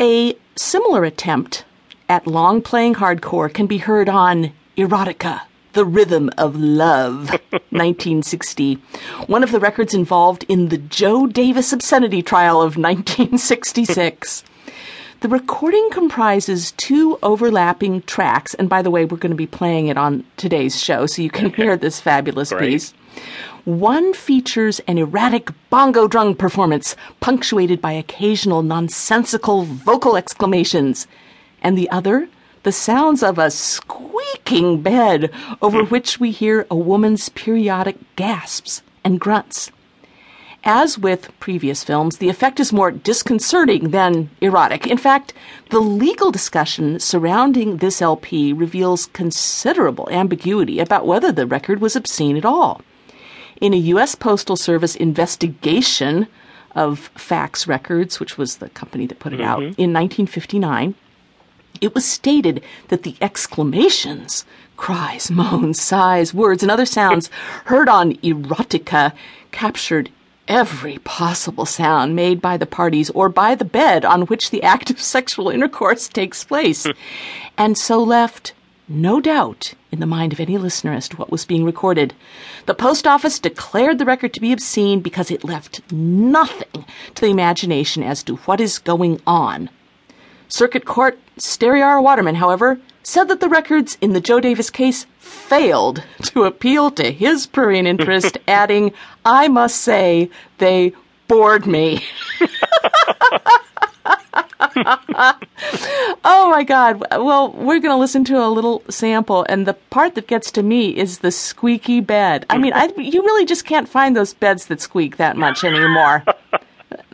A similar attempt at long playing hardcore can be heard on Erotica. The Rhythm of Love, 1960. One of the records involved in the Joe Davis obscenity trial of 1966. The recording comprises two overlapping tracks, and by the way, we're going to be playing it on today's show, so you can hear this fabulous Great. piece. One features an erratic bongo drum performance, punctuated by occasional nonsensical vocal exclamations, and the other, the sounds of a squeaking bed over hmm. which we hear a woman's periodic gasps and grunts. As with previous films, the effect is more disconcerting than erotic. In fact, the legal discussion surrounding this LP reveals considerable ambiguity about whether the record was obscene at all. In a U.S. Postal Service investigation of Fax Records, which was the company that put it mm-hmm. out, in 1959, it was stated that the exclamations, cries, moans, sighs, words, and other sounds heard on erotica captured every possible sound made by the parties or by the bed on which the act of sexual intercourse takes place, and so left no doubt in the mind of any listener as to what was being recorded. The post office declared the record to be obscene because it left nothing to the imagination as to what is going on. Circuit Court Sterry R. Waterman, however, said that the records in the Joe Davis case failed to appeal to his prurient interest, adding, I must say, they bored me. oh my God. Well, we're going to listen to a little sample, and the part that gets to me is the squeaky bed. I mean, I, you really just can't find those beds that squeak that much anymore.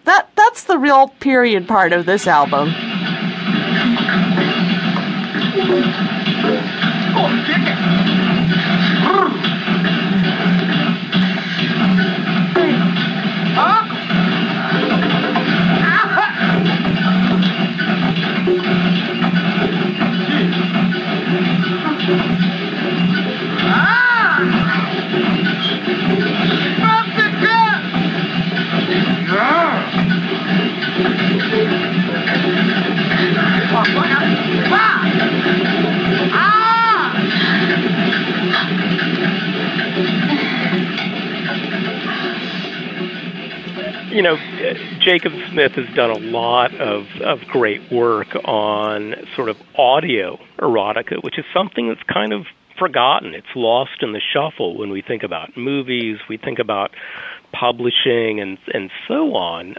That, that's the real period part of this album. You know, Jacob Smith has done a lot of, of great work on sort of audio erotica, which is something that's kind of forgotten. It's lost in the shuffle when we think about movies, we think about publishing, and and so on.